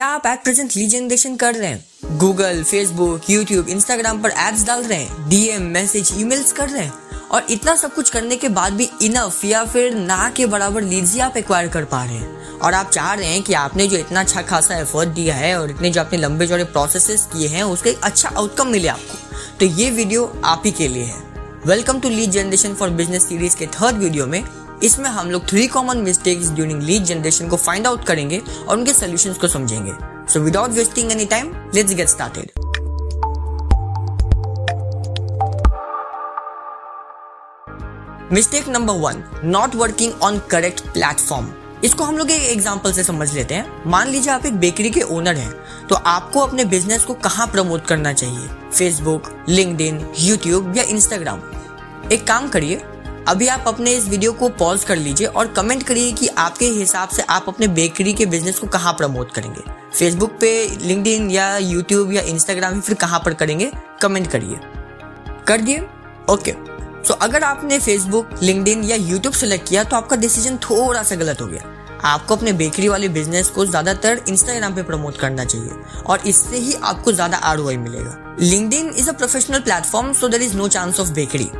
क्या आप at present lead generation कर रहे हैं? गूगल फेसबुक यूट्यूब इंस्टाग्राम पर एप्स डाल रहे हैं? डीएम मैसेज ईमेल्स कर रहे हैं? और इतना सब कुछ करने के बाद भी इनफ या फिर ना के बराबर लीड्स ही आप एक्वायर कर पा रहे हैं। और आप चाह रहे हैं कि आपने जो इतना अच्छा खासा एफर्ट दिया है और इतने जो आपने लंबे चौड़े प्रोसेस किए हैं, उसका एक अच्छा आउटकम मिले आपको। तो ये वीडियो आप ही के लिए है। Welcome to lead generation for business series के थर्ड वीडियो में इसमें हम लोग three common mistakes during lead generation को फाइंड आउट करेंगे और उनके सोल्यूशंस को समझेंगे। So without wasting any time let's get started mistake number one not working on correct platform इसको हम लोग एक एग्ज़ाम्पल से समझ लेते हैं। मान लीजिए आप एक बेकरी के ओनर हैं तो आपको अपने बिज़नेस को कहाँ प्रमोट करना चाहिए? फेसबुक लिंकड यूट्यूब या इंस्टाग्राम एक काम करिए अभी आप अपने इस वीडियो को पॉज कर लीजिए और कमेंट करिए कि आपके हिसाब से आप अपने बेकरी के बिज़नेस को कहाँ प्रमोट करेंगे? फेसबुक पे लिंक्डइन या यूट्यूब या इंस्टाग्राम फिर कहाँ पर करेंगे? कमेंट करिए। कर दिए? ओके सो अगर आपने फेसबुक लिंक्डइन या यूट्यूब सेलेक्ट किया तो आपका डिसीज़न थोड़ा सा गलत हो गया। आपको अपने बेकरी वाले बिज़नेस को ज़्यादातर इंस्टाग्राम पे प्रमोट करना चाहिए और इससे ही आपको ज़्यादा आर मिलेगा। LinkedIn is a professional platform so there is no chance of bakery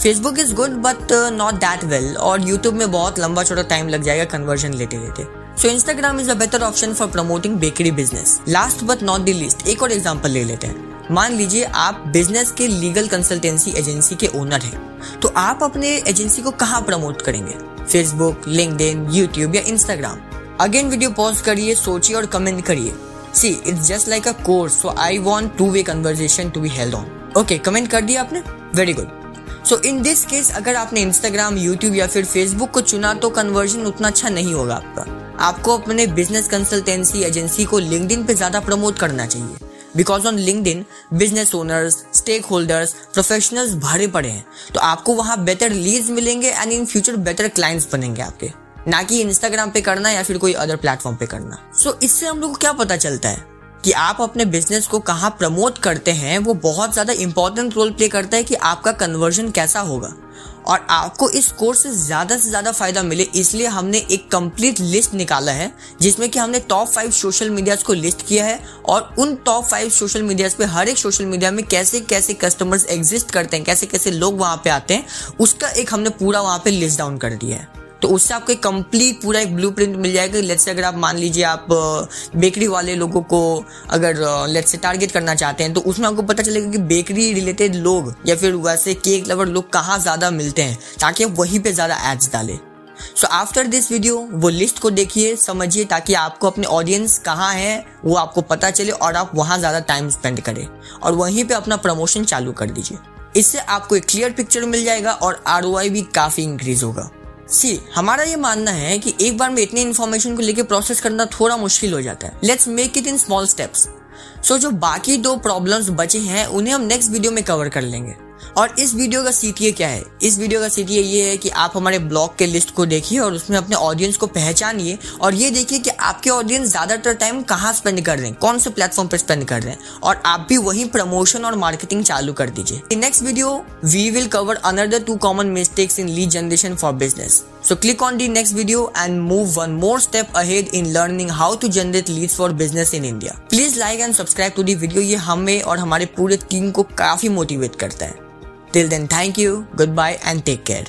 Facebook is good but not that well और यूट्यूब में बहुत लंबा छोटा टाइम लग जाएगा कन्वर्जन लेते लेते। So Instagram is a better option for promoting bakery business last but not the least एक और एग्ज़ाम्पल ले लेते हैं। मान लीजिए आप बिज़नेस के लीगल कंसल्टेंसी एजेंसी के ओनर हैं। तो आप अपने एजेंसी को कहाँ प्रमोट करेंगे? फेसबुक लिंक्डइन यूट्यूब या इंस्टाग्राम अगेन वीडियो पॉज करिए, सोचिए और कमेंट करिए। See it's just like a course so I want to way conversation to be held on okay comment कर दिया आपने? Very good so in this case अगर आपने इंस्टाग्राम यूट्यूब या फिर फेसबुक को चुना तो कन्वर्जन उतना अच्छा नहीं होगा आपका। आपको अपने बिज़नेस कंसल्टेंसी एजेंसी को लिंक्डइन पे ज़्यादा प्रमोट करना चाहिए। Because on LinkedIn business owners stakeholders professionals भरे पड़े हैं। तो आपको वहाँ बेटर लीड्स मिलेंगे and in future better clients बनेंगे आपके। ना कि इंस्टाग्राम पे करना या फिर कोई अदर प्लेटफॉर्म पे करना। सो so, इससे हम लोग को क्या पता चलता है? कि आप अपने बिज़नेस को कहाँ प्रमोट करते हैं, वो बहुत ज़्यादा इंपॉर्टेंट रोल प्ले करता है कि आपका कन्वर्जन कैसा होगा। और आपको इस कोर्स से ज़्यादा से ज़्यादा फ़ायदा मिले, इसलिए हमने एक कंप्लीट लिस्ट निकाला है, जिसमें कि हमने टॉप फाइव सोशल मीडियाज को लिस्ट किया है और उन टॉप फाइव सोशल मीडियाज पे, हर एक सोशल मीडिया में कैसे कैसे कस्टमर्स एग्जिस्ट करते हैं, कैसे कैसे लोग वहाँ पे आते हैं, उसका एक हमने पूरा वहाँ पे लिस्ट डाउन कर दिया है। तो उससे आपको एक कंप्लीट पूरा एक ब्लू मिल जाएगा लेट्स अगर आप मान लीजिए आप बेकरी वाले लोगों को अगर लेट्स से टारगेट करना चाहते हैं तो उसमें आपको पता चलेगा कि बेकरी रिलेटेड लोग या फिर वैसे केक लवर लोग कहाँ ज़्यादा मिलते हैं, ताकि आप वहीं पर ज़्यादा एड्स डालें। सो आफ्टर दिस वीडियो वो लिस्ट को देखिए, समझिए, ताकि आपको अपने ऑडियंस कहाँ है, वो आपको पता चले और आप वहाँ ज़्यादा टाइम स्पेंड करें। और वहीं पे अपना प्रमोशन चालू कर दीजिए। इससे आपको एक क्लियर पिक्चर मिल जाएगा और आरओआई भी काफ़ी इंक्रीज होगा। सी हमारा ये मानना है कि एक बार में इतनी इन्फॉर्मेशन को लेकर प्रोसेस करना थोड़ा मुश्किल हो जाता है। Let's make it in small steps so जो बाकी दो प्रॉब्लम्स बचे हैं, उन्हें हम नेक्स्ट वीडियो में कवर कर लेंगे। और इस वीडियो का सीटीए क्या है इस वीडियो का सीटीए ये है कि आप हमारे ब्लॉग के लिस्ट को देखिए और उसमें अपने ऑडियंस को पहचानिए और ये देखिए कि आपके ऑडियंस ज़्यादातर टाइम कहाँ स्पेंड कर रहे हैं, कौन से प्लेटफॉर्म पर स्पेंड कर रहे हैं और आप भी वही प्रमोशन और मार्केटिंग चालू कर दीजिए in next video we will cover another two common mistakes in lead generation for business So click on the next video and move one more step ahead in learning how to generate leads for business in India. Please like and subscribe to the video. ये हमें और हमारे पूरे team को काफ़ी motivate करता है Till then, thank you, goodbye, and take care.